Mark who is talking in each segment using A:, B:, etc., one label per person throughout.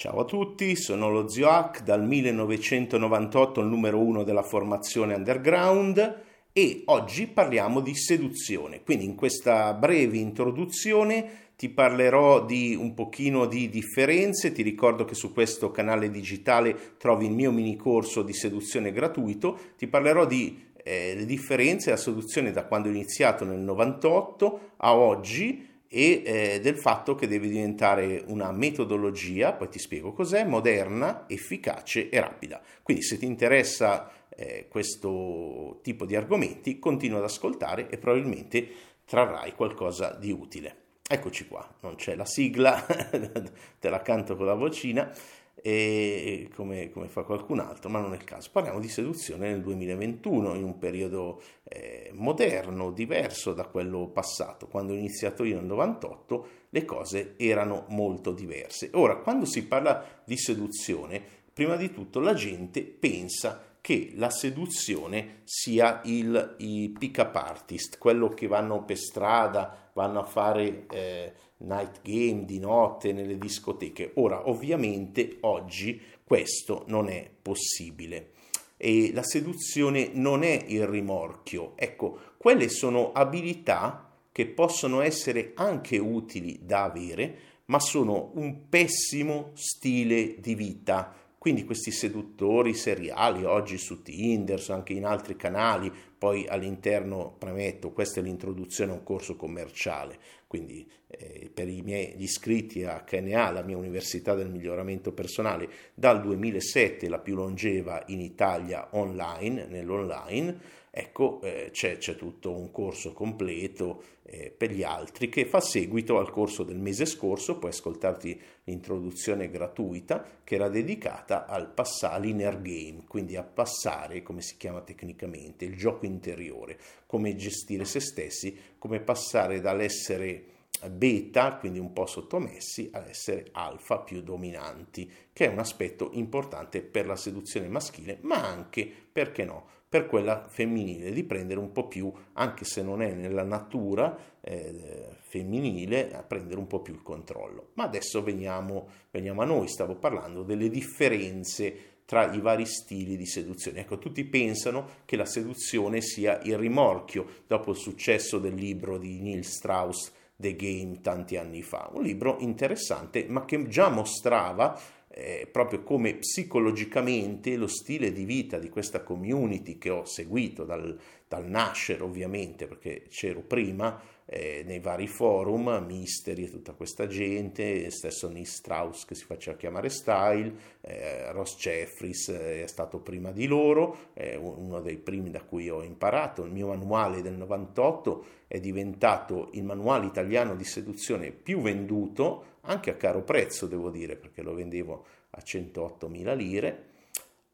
A: Ciao a tutti, sono lo Zio Hack, dal 1998 il numero uno della formazione underground e oggi parliamo di seduzione. Quindi in questa breve introduzione ti parlerò di un pochino di differenze, ti ricordo che su questo canale digitale trovi il mio mini corso di seduzione gratuito, ti parlerò di eh, le differenze, la seduzione da quando ho iniziato nel 98 a oggi e eh, del fatto che deve diventare una metodologia, poi ti spiego cos'è, moderna, efficace e rapida. Quindi se ti interessa eh, questo tipo di argomenti, continua ad ascoltare e probabilmente trarrai qualcosa di utile. Eccoci qua, non c'è la sigla, te la canto con la vocina e come, come, fa qualcun altro, ma non è il caso. Parliamo di seduzione nel 2021, in un periodo eh, moderno, diverso da quello passato. Quando ho iniziato io nel 98 le cose erano molto diverse. Ora, quando si parla di seduzione, prima di tutto la gente pensa che la seduzione sia il, il pick-up artist, quello che vanno per strada, vanno a fare eh, night game di notte nelle discoteche. Ora, ovviamente, oggi questo non è possibile. E la seduzione non è il rimorchio. Ecco, quelle sono abilità che possono essere anche utili da avere, ma sono un pessimo stile di vita quindi questi seduttori seriali oggi su Tinder, anche in altri canali, poi all'interno, premetto, questa è l'introduzione a un corso commerciale, quindi eh, per i miei iscritti a KNA, la mia Università del Miglioramento Personale, dal 2007 la più longeva in Italia online, nell'online, ecco eh, c'è, c'è, tutto un corso completo eh, per gli altri che fa seguito al corso del mese scorso, puoi ascoltarti l'introduzione gratuita che era dedicata al passare l'inner game, quindi a passare, come si chiama tecnicamente, il gioco interiore, come gestire se stessi, come passare dall'essere beta, quindi un po' sottomessi, ad essere alfa più dominanti, che è un aspetto importante per la seduzione maschile, ma anche, perché no, per quella femminile, di prendere un po' più, anche se non è nella natura eh, femminile, a prendere un po' più il controllo. Ma adesso veniamo, veniamo a noi, stavo parlando delle differenze tra i vari stili di seduzione. Ecco, tutti pensano che la seduzione sia il rimorchio dopo il successo del libro di Neil Strauss The Game tanti anni fa, un libro interessante ma che già mostrava eh, proprio come psicologicamente lo stile di vita di questa community che ho seguito dal, dal nascere ovviamente perché c'ero prima eh, nei vari forum, Mystery e tutta questa gente, stesso Neil Strauss che si faceva chiamare Style, eh, Ross Jeffries eh, è stato prima di loro, uno dei primi da cui ho imparato, il mio manuale del 98 è diventato il manuale italiano di seduzione più venduto, anche a caro prezzo devo dire, perché lo vendevo a 108.000 lire.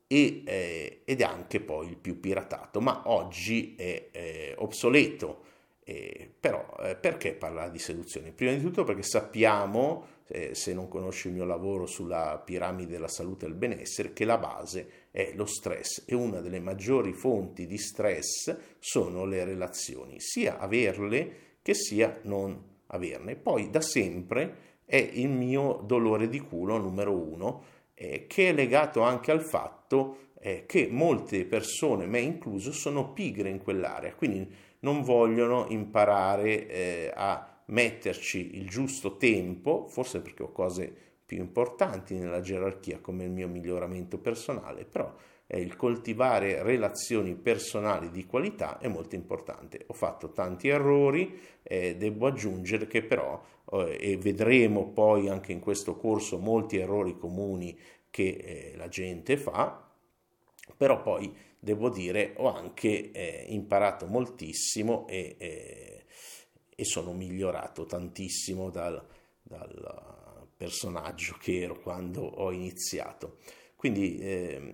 A: E, eh, ed è anche poi il più piratato, ma oggi è eh, obsoleto eh, però eh, perché parlare di seduzione? Prima di tutto perché sappiamo, eh, se non conosci il mio lavoro sulla piramide della salute e del benessere, che la base è lo stress e una delle maggiori fonti di stress sono le relazioni, sia averle che sia non averne. Poi da sempre è il mio dolore di culo numero uno, eh, che è legato anche al fatto eh, che molte persone, me incluso, sono pigre in quell'area, quindi non vogliono imparare eh, a metterci il giusto tempo, forse perché ho cose più importanti nella gerarchia come il mio miglioramento personale, però eh, il coltivare relazioni personali di qualità è molto importante. Ho fatto tanti errori, eh, devo aggiungere che però, eh, e vedremo poi anche in questo corso molti errori comuni che eh, la gente fa, però poi devo dire ho anche eh, imparato moltissimo e, e, e, sono migliorato tantissimo dal, dal, personaggio che ero quando ho iniziato. Quindi eh,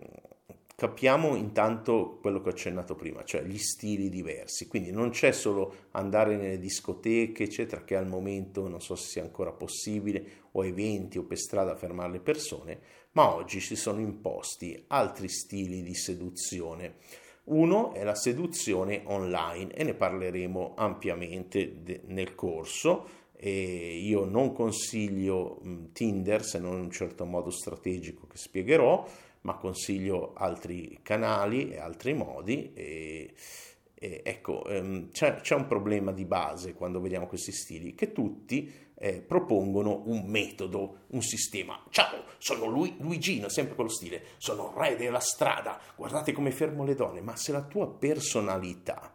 A: capiamo intanto quello che ho accennato prima, cioè gli stili diversi. Quindi non c'è solo andare nelle discoteche, eccetera, che al momento non so se sia ancora possibile, o eventi o per strada fermare le persone, ma oggi si sono imposti altri stili di seduzione. Uno è la seduzione online e ne parleremo ampiamente de- nel corso e io non consiglio Tinder se non in un certo modo strategico che spiegherò, ma consiglio altri canali e altri modi. E, e ecco, ehm, c'è, c'è, un problema di base quando vediamo questi stili, che tutti eh, propongono un metodo, un sistema. Ciao, sono Lu- Luigino, sempre quello stile, sono re della strada, guardate come fermo le donne, ma se la tua personalità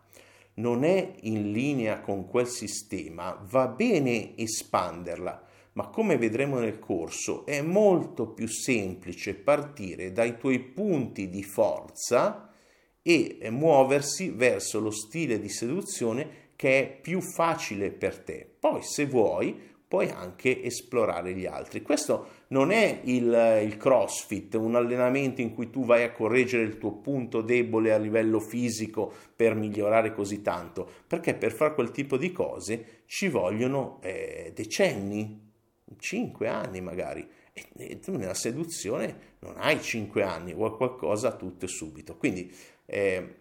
A: non è in linea con quel sistema, va bene espanderla, ma come vedremo nel corso è molto più semplice partire dai tuoi punti di forza e muoversi verso lo stile di seduzione che è più facile per te. Poi se vuoi puoi anche esplorare gli altri. Questo non è il, il, CrossFit, un allenamento in cui tu vai a correggere il tuo punto debole a livello fisico per migliorare così tanto, perché per fare quel tipo di cose ci vogliono eh, decenni, cinque anni magari. E tu nella seduzione non hai cinque anni, vuoi qualcosa tutto e subito. Quindi eh,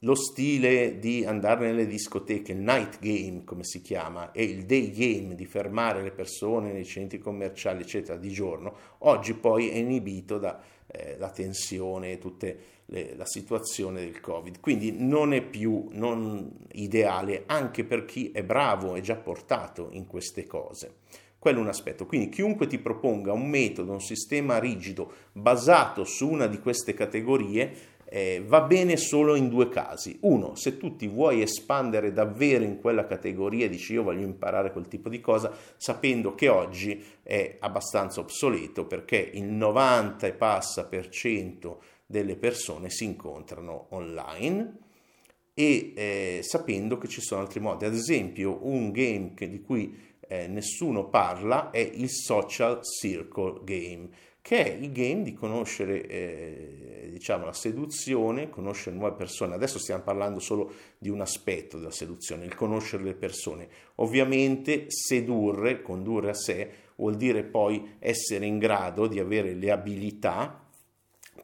A: lo stile di andare nelle discoteche, il night game come si chiama, e il day game di fermare le persone nei centri commerciali, eccetera, di giorno, oggi poi è inibito da eh, tensione e tutta la situazione del Covid. Quindi non è più non ideale anche per chi è bravo e già portato in queste cose. Quello è un aspetto. Quindi chiunque ti proponga un metodo, un sistema rigido basato su una di queste categorie, eh, va bene solo in due casi. Uno, se tu ti vuoi espandere davvero in quella categoria, dici io voglio imparare quel tipo di cosa, sapendo che oggi è abbastanza obsoleto perché il 90 e passa per cento delle persone si incontrano online e eh, sapendo che ci sono altri modi. Ad esempio, un game che, di cui eh, nessuno parla è il social circle game che è il game di conoscere eh, diciamo, la seduzione, conoscere nuove persone. Adesso stiamo parlando solo di un aspetto della seduzione, il conoscere le persone. Ovviamente sedurre, condurre a sé, vuol dire poi essere in grado di avere le abilità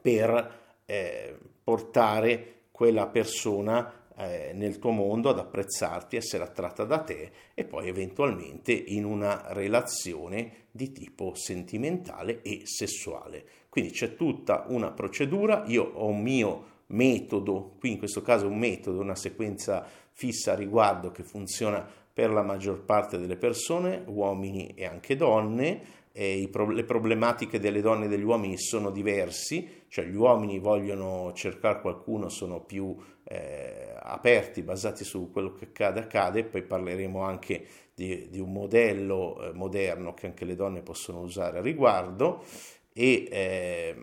A: per eh, portare quella persona eh, nel tuo mondo, ad apprezzarti, essere attratta da te e poi eventualmente in una relazione di tipo sentimentale e sessuale. Quindi c'è tutta una procedura, io ho un mio metodo, qui in questo caso un metodo, una sequenza fissa a riguardo che funziona per la maggior parte delle persone, uomini e anche donne, e pro- le problematiche delle donne e degli uomini sono diversi, cioè gli uomini vogliono cercare qualcuno, sono più eh, aperti, basati su quello che accade, accade, poi parleremo anche di, di un modello eh, moderno che anche le donne possono usare a riguardo. E eh,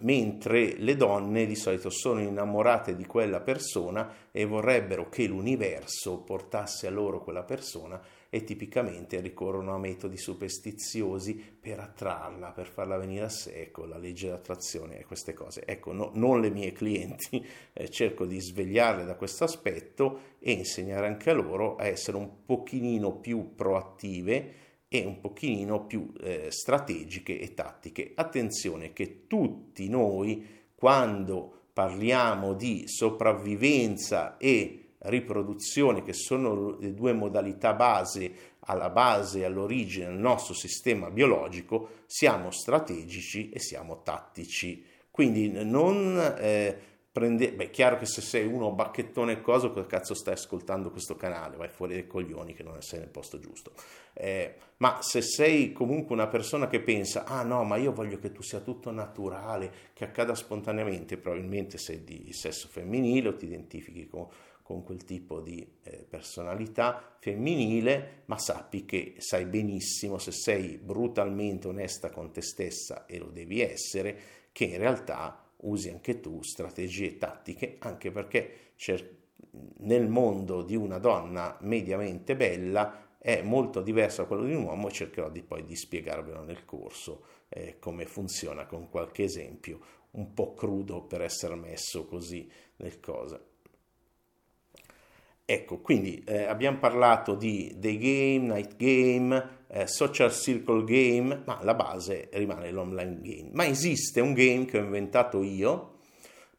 A: mentre le donne di solito sono innamorate di quella persona e vorrebbero che l'universo portasse a loro quella persona e tipicamente ricorrono a metodi superstiziosi per attrarla, per farla venire a sé, con la legge dell'attrazione e queste cose. Ecco, no, non le mie clienti, eh, cerco di svegliarle da questo aspetto e insegnare anche a loro a essere un pochino più proattive e un pochino più eh, strategiche e tattiche. Attenzione che tutti noi, quando parliamo di sopravvivenza e riproduzione, che sono le due modalità base alla base all'origine del nostro sistema biologico, siamo strategici e siamo tattici. Quindi non eh, prende... Beh, è chiaro che se sei uno bacchettone e cosa, che cazzo stai ascoltando questo canale? Vai fuori dai coglioni che non sei nel posto giusto. Eh, ma se sei comunque una persona che pensa, ah no, ma io voglio che tu sia tutto naturale, che accada spontaneamente, probabilmente sei di sesso femminile o ti identifichi con con quel tipo di eh, personalità femminile, ma sappi che sai benissimo se sei brutalmente onesta con te stessa e lo devi essere, che in realtà usi anche tu strategie tattiche, anche perché nel mondo di una donna mediamente bella è molto diverso da quello di un uomo e cercherò di poi di spiegarvelo nel corso eh, come funziona con qualche esempio un po' crudo per essere messo così nel cosa. Ecco, quindi eh, abbiamo parlato di day game, night game, eh, social circle game, ma la base rimane l'online game. Ma esiste un game che ho inventato io,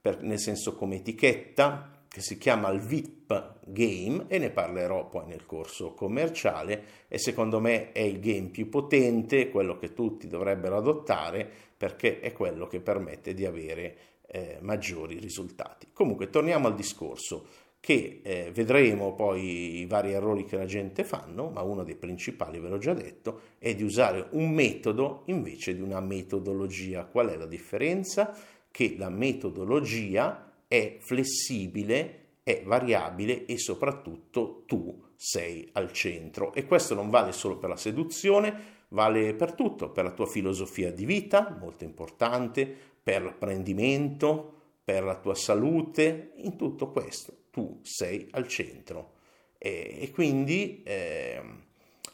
A: per, nel senso come etichetta, che si chiama il VIP Game e ne parlerò poi nel corso commerciale e secondo me è il game più potente, quello che tutti dovrebbero adottare perché è quello che permette di avere eh, maggiori risultati. Comunque torniamo al discorso che eh, vedremo poi i vari errori che la gente fanno, ma uno dei principali, ve l'ho già detto, è di usare un metodo invece di una metodologia. Qual è la differenza? Che la metodologia è flessibile, è variabile e soprattutto tu sei al centro. E questo non vale solo per la seduzione, vale per tutto, per la tua filosofia di vita, molto importante, per l'apprendimento, per la tua salute, in tutto questo tu sei al centro e, e quindi eh,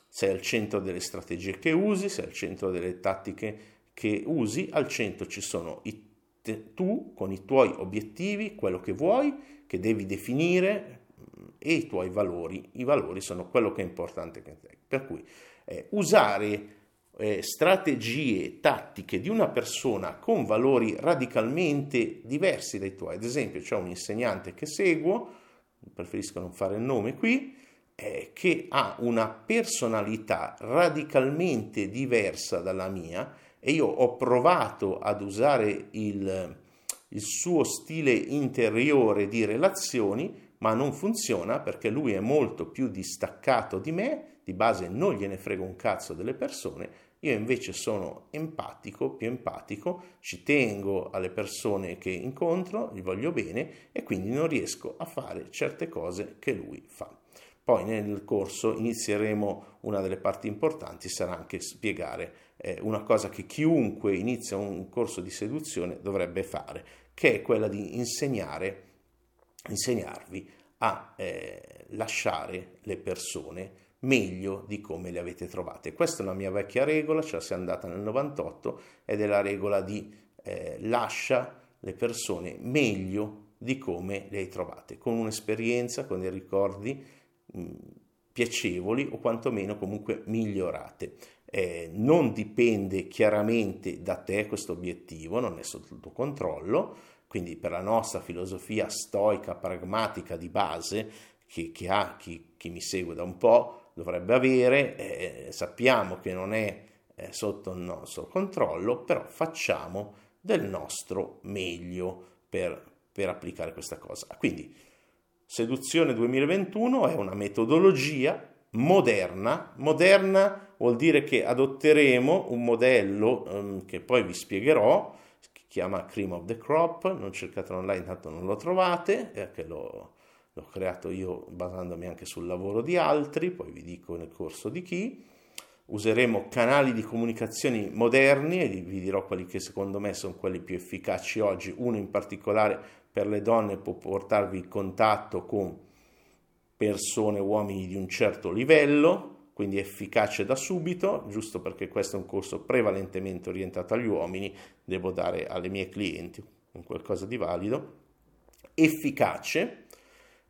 A: sei al centro delle strategie che usi, sei al centro delle tattiche che usi, al centro ci sono i, tu con i tuoi obiettivi, quello che vuoi, che devi definire e i tuoi valori. I valori sono quello che è importante per te. Per cui eh, usare eh, strategie tattiche di una persona con valori radicalmente diversi dai tuoi. Ad esempio, c'è un insegnante che seguo, preferisco non fare il nome qui, eh, che ha una personalità radicalmente diversa dalla mia e io ho provato ad usare il, il suo stile interiore di relazioni, ma non funziona perché lui è molto più distaccato di me, di base non gliene frega un cazzo delle persone io invece sono empatico, più empatico, ci tengo alle persone che incontro, gli voglio bene e quindi non riesco a fare certe cose che lui fa. Poi nel corso inizieremo una delle parti importanti, sarà anche spiegare eh, una cosa che chiunque inizia un corso di seduzione dovrebbe fare, che è quella di insegnare, insegnarvi a eh, lasciare le persone meglio di come le avete trovate. Questa è una mia vecchia regola, ce la si è andata nel 98 ed è la regola di eh, lascia le persone meglio di come le hai trovate, con un'esperienza, con dei ricordi mh, piacevoli o quantomeno comunque migliorate. Eh, non dipende chiaramente da te questo obiettivo, non è sotto il tuo controllo, quindi per la nostra filosofia stoica, pragmatica di base, che, che ha chi, chi mi segue da un po', dovrebbe avere, eh, sappiamo che non è eh, sotto il nostro controllo, però facciamo del nostro meglio per, per applicare questa cosa. Quindi Seduzione 2021 è una metodologia moderna, moderna vuol dire che adotteremo un modello um, che poi vi spiegherò, si chiama Cream of the Crop, non cercate online, tanto non lo trovate, eh, che lo, l'ho creato io basandomi anche sul lavoro di altri, poi vi dico nel corso di chi. Useremo canali di comunicazione moderni e vi dirò quelli che secondo me sono quelli più efficaci oggi. Uno in particolare per le donne può portarvi in contatto con persone, uomini di un certo livello, quindi efficace da subito, giusto perché questo è un corso prevalentemente orientato agli uomini, devo dare alle mie clienti un qualcosa di valido. Efficace,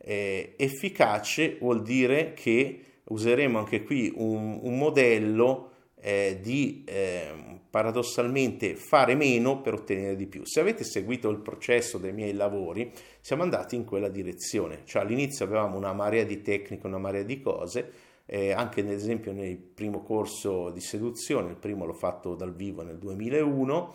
A: eh, efficace vuol dire che useremo anche qui un, un modello eh, di eh, paradossalmente fare meno per ottenere di più. Se avete seguito il processo dei miei lavori, siamo andati in quella direzione, cioè all'inizio avevamo una marea di tecniche, una marea di cose, eh, anche ad esempio nel primo corso di seduzione, il primo l'ho fatto dal vivo nel 2001,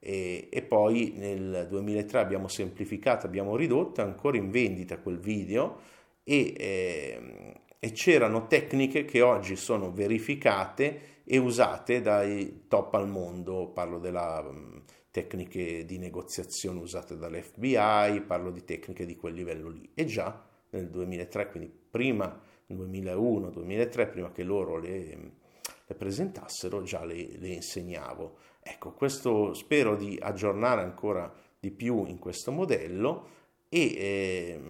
A: e, e, poi nel 2003 abbiamo semplificato, abbiamo ridotto, ancora in vendita quel video e, eh, e c'erano tecniche che oggi sono verificate e usate dai top al mondo, parlo della tecniche di negoziazione usate dall'FBI, parlo di tecniche di quel livello lì e già nel 2003, quindi prima 2001-2003, prima che loro le, le presentassero, già le, le insegnavo. Ecco, questo spero di aggiornare ancora di più in questo modello e eh,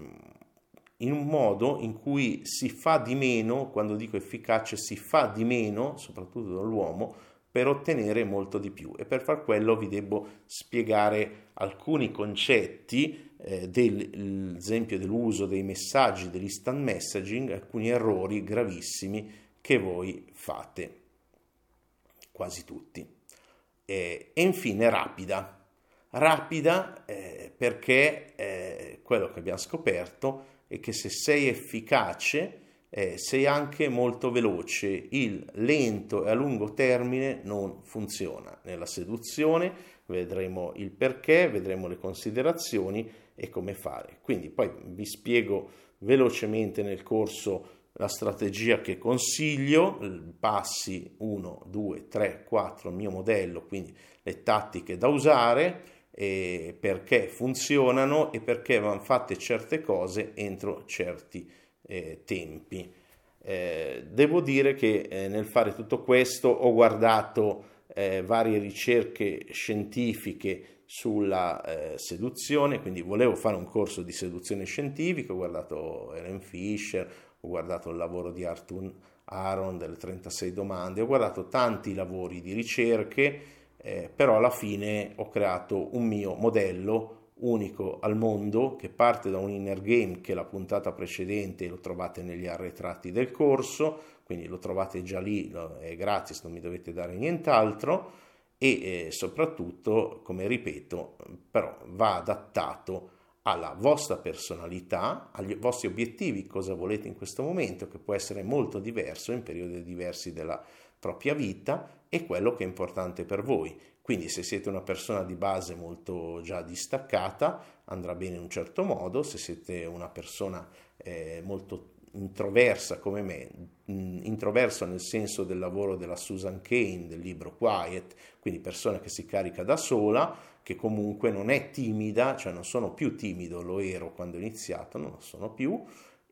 A: in un modo in cui si fa di meno, quando dico efficace, si fa di meno, soprattutto dall'uomo, per ottenere molto di più. E per far quello vi devo spiegare alcuni concetti, eh, dell'esempio dell'uso dei messaggi, dell'instant messaging, alcuni errori gravissimi che voi fate, quasi tutti e, e infine rapida. rapida eh, perché eh, quello che abbiamo scoperto è che se sei efficace eh, sei anche molto veloce, il lento e a lungo termine non funziona. Nella seduzione vedremo il perché, vedremo le considerazioni e come fare. Quindi poi vi spiego velocemente nel corso la strategia che consiglio, passi 1, 2, 3, 4, il mio modello, quindi le tattiche da usare, perché funzionano e perché vanno fatte certe cose entro certi eh, tempi. Eh, devo dire che eh, nel fare tutto questo ho guardato eh, varie ricerche scientifiche sulla eh, seduzione, quindi volevo fare un corso di seduzione scientifica, ho guardato Ellen Fisher, ho guardato il lavoro di Arthur Aaron delle 36 domande, ho guardato tanti lavori di ricerche, eh, però alla fine ho creato un mio modello unico al mondo che parte da un inner game che la puntata precedente lo trovate negli arretrati del corso, quindi lo trovate già lì, è gratis, non mi dovete dare nient'altro e eh, soprattutto, come ripeto, però va adattato alla vostra personalità, agli vostri obiettivi, cosa volete in questo momento, che può essere molto diverso in periodi diversi della propria vita e quello che è importante per voi. Quindi se siete una persona di base molto già distaccata andrà bene in un certo modo, se siete una persona eh, molto introversa come me, introversa nel senso del lavoro della Susan Kane, del libro Quiet, quindi persona che si carica da sola, che comunque non è timida, cioè non sono più timido, lo ero quando ho iniziato, non lo sono più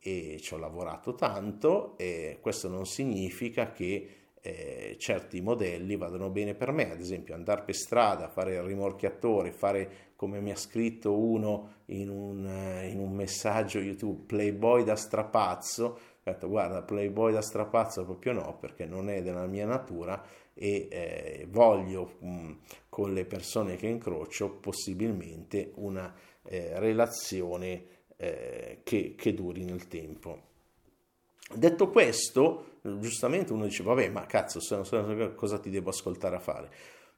A: e ci ho lavorato tanto e questo non significa che eh, certi modelli vadano bene per me, ad esempio andare per strada, fare il rimorchiatore, fare come mi ha scritto uno in un, eh, in un messaggio YouTube, playboy da strapazzo, ho detto guarda playboy da strapazzo proprio no perché non è della mia natura e eh, voglio mh, mm, con le persone che incrocio possibilmente una eh, relazione eh, che, che duri nel tempo. Detto questo, giustamente uno dice, vabbè, ma cazzo, cosa ti devo ascoltare a fare?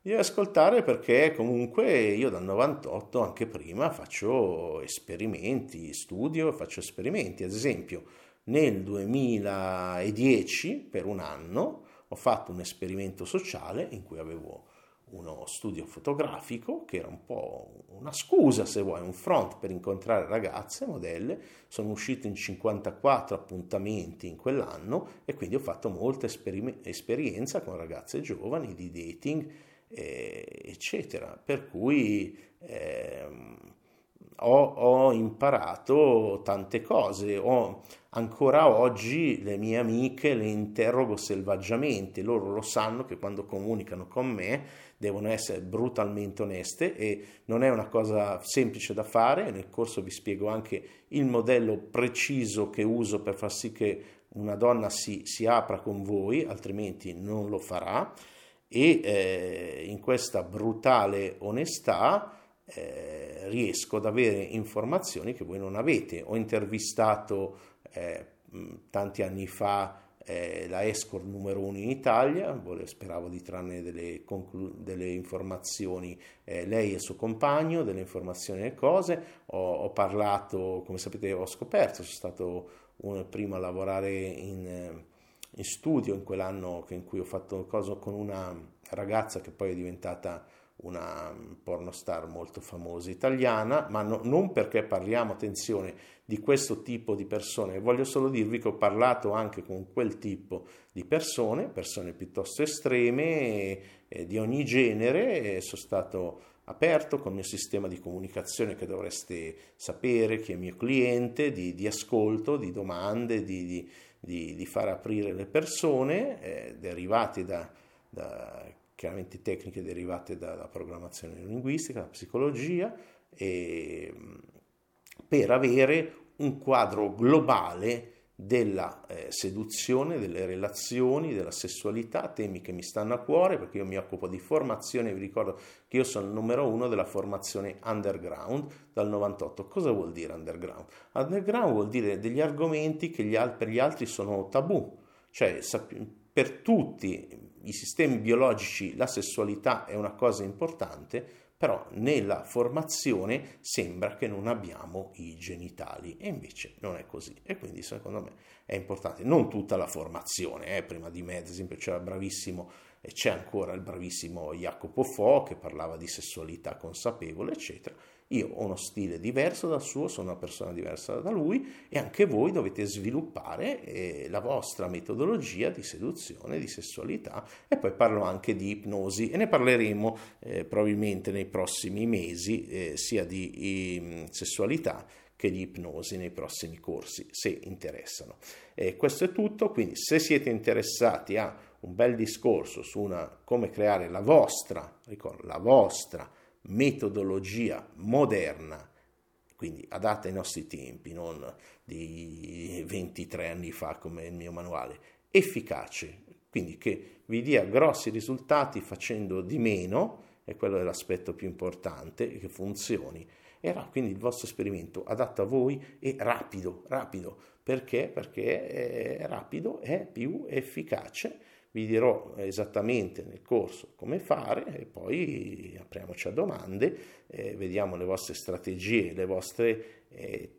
A: Devi ascoltare perché comunque io dal 98, anche prima, faccio esperimenti, studio, faccio esperimenti. Ad esempio, nel 2010, per un anno, ho fatto un esperimento sociale in cui avevo uno studio fotografico che era un po' una scusa se vuoi, un front per incontrare ragazze, modelle, sono uscito in 54 appuntamenti in quell'anno e quindi ho fatto molta esperime- esperienza con ragazze giovani di dating, eh, eccetera, per cui eh, ho, ho, imparato tante cose, ho, ancora oggi le mie amiche le interrogo selvaggiamente, loro lo sanno che quando comunicano con me devono essere brutalmente oneste e non è una cosa semplice da fare, nel corso vi spiego anche il modello preciso che uso per far sì che una donna si, si apra con voi, altrimenti non lo farà e eh, in questa brutale onestà eh, riesco ad avere informazioni che voi non avete. Ho intervistato eh, tanti anni fa eh, la escort numero uno in Italia, speravo di trarne delle, conclu- delle informazioni eh, lei e il suo compagno, delle informazioni e cose, ho, ho, parlato, come sapete ho scoperto, sono stato uno primo a lavorare in, in studio in quell'anno in cui ho fatto cosa con una ragazza che poi è diventata una pornostar molto famosa italiana, ma no, non perché parliamo, attenzione, di questo tipo di persone, voglio solo dirvi che ho parlato anche con quel tipo di persone, persone piuttosto estreme, eh, di ogni genere, e sono stato aperto con il mio sistema di comunicazione che dovreste sapere, che è mio cliente, di, di ascolto, di domande, di, di, di, far aprire le persone, eh, derivati da, da chiaramente tecniche derivate dalla programmazione linguistica, dalla psicologia, e, per avere un quadro globale della eh, seduzione, delle relazioni, della sessualità, temi che mi stanno a cuore perché io mi occupo di formazione, vi ricordo che io sono il numero uno della formazione underground dal 98. Cosa vuol dire underground? Underground vuol dire degli argomenti che gli al- per gli altri sono tabù, cioè per tutti i sistemi biologici la sessualità è una cosa importante, però nella formazione sembra che non abbiamo i genitali e invece non è così e quindi secondo me è importante, non tutta la formazione, eh. prima di me ad esempio c'era bravissimo e c'è ancora il bravissimo Jacopo Fo che parlava di sessualità consapevole eccetera, io ho uno stile diverso dal suo, sono una persona diversa da lui e anche voi dovete sviluppare eh, la vostra metodologia di seduzione, di sessualità e poi parlo anche di ipnosi e ne parleremo eh, probabilmente nei prossimi mesi eh, sia di eh, sessualità che di ipnosi nei prossimi corsi, se interessano. questo è tutto, quindi se siete interessati a un bel discorso su una, come creare la vostra, ricordo, la vostra metodologia moderna, quindi adatta ai nostri tempi, non di 23 anni fa come il mio manuale, efficace, quindi che vi dia grossi risultati facendo di meno, e quello è l'aspetto più importante, che funzioni. Era quindi il vostro esperimento adatto a voi e rapido, rapido. Perché? Perché è rapido è più efficace vi dirò esattamente nel corso come fare e poi apriamoci a domande, eh, vediamo le vostre strategie, le vostre eh,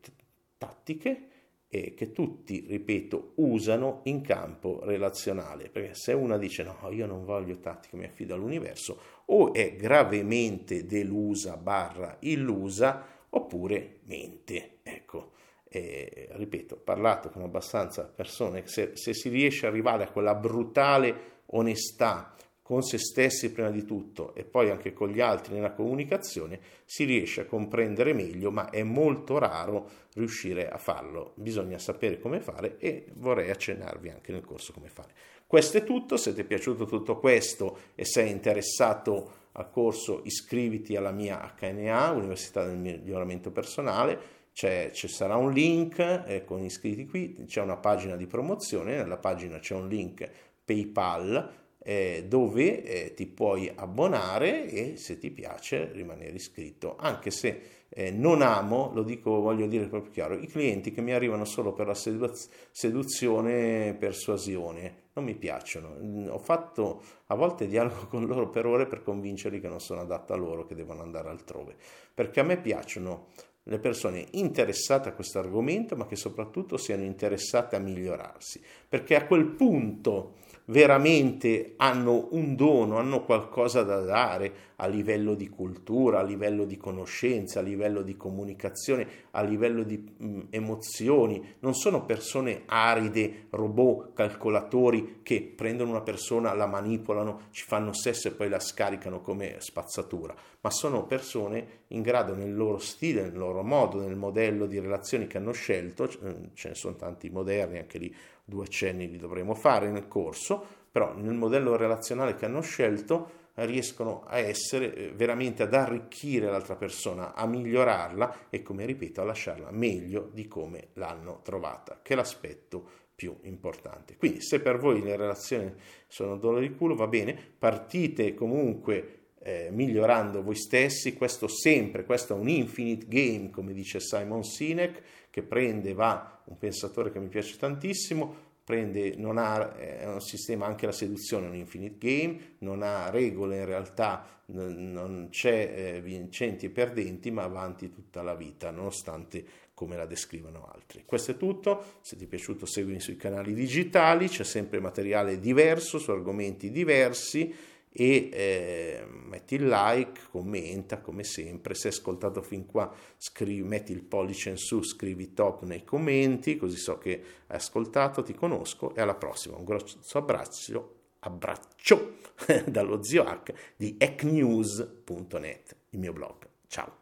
A: tattiche eh, che tutti, ripeto, usano in campo relazionale. Perché se una dice no, io non voglio tattiche, mi affido all'universo, o è gravemente delusa barra illusa, oppure mente. Ecco eh, ripeto, parlato con abbastanza persone, se, se si riesce ad arrivare a quella brutale onestà con se stessi prima di tutto e poi anche con gli altri nella comunicazione, si riesce a comprendere meglio, ma è molto raro riuscire a farlo. Bisogna sapere come fare e vorrei accennarvi anche nel corso come fare. Questo è tutto, se ti è piaciuto tutto questo e sei interessato al corso iscriviti alla mia HNA, Università del Miglioramento Personale, c'è, ci sarà un link eh, con iscritti qui, c'è una pagina di promozione, nella pagina c'è un link PayPal eh, dove eh, ti puoi abbonare e se ti piace rimanere iscritto, anche se eh, non amo, lo dico, voglio dire proprio chiaro, i clienti che mi arrivano solo per la seduz- seduzione e persuasione non mi piacciono. Mm, ho fatto a volte dialogo con loro per ore per convincerli che non sono adatto a loro, che devono andare altrove, perché a me piacciono le persone interessate a questo argomento, ma che soprattutto siano interessate a migliorarsi, perché a quel punto veramente hanno un dono, hanno qualcosa da dare a livello di cultura, a livello di conoscenza, a livello di comunicazione, a livello di mh, mm, emozioni. Non sono persone aride, robot, calcolatori che prendono una persona, la manipolano, ci fanno sesso e poi la scaricano come spazzatura, ma sono persone in grado nel loro stile, nel loro modo, nel modello di relazioni che hanno scelto, ce ne sono tanti moderni, anche lì due accenni li dovremo fare nel corso, però nel modello relazionale che hanno scelto riescono a essere eh, veramente ad arricchire l'altra persona, a migliorarla e come ripeto a lasciarla meglio di come l'hanno trovata, che è l'aspetto più importante. Quindi se per voi le relazioni sono dolore di culo va bene, partite comunque eh, migliorando voi stessi, questo sempre, questo è un infinite game come dice Simon Sinek che prende, va, un pensatore che mi piace tantissimo, prende, non ha, è un sistema anche la seduzione, è un infinite game, non ha regole in realtà, non c'è eh, vincenti e perdenti, ma avanti tutta la vita, nonostante come la descrivono altri. Questo è tutto, se ti è piaciuto seguimi sui canali digitali, c'è sempre materiale diverso su argomenti diversi e eh, metti il like, commenta come sempre, se hai ascoltato fin qua scrivi, metti il pollice in su, scrivi top nei commenti così so che hai ascoltato, ti conosco e alla prossima, un grosso abbraccio, abbraccio dallo zio H di ecnews.net, il mio blog. Ciao!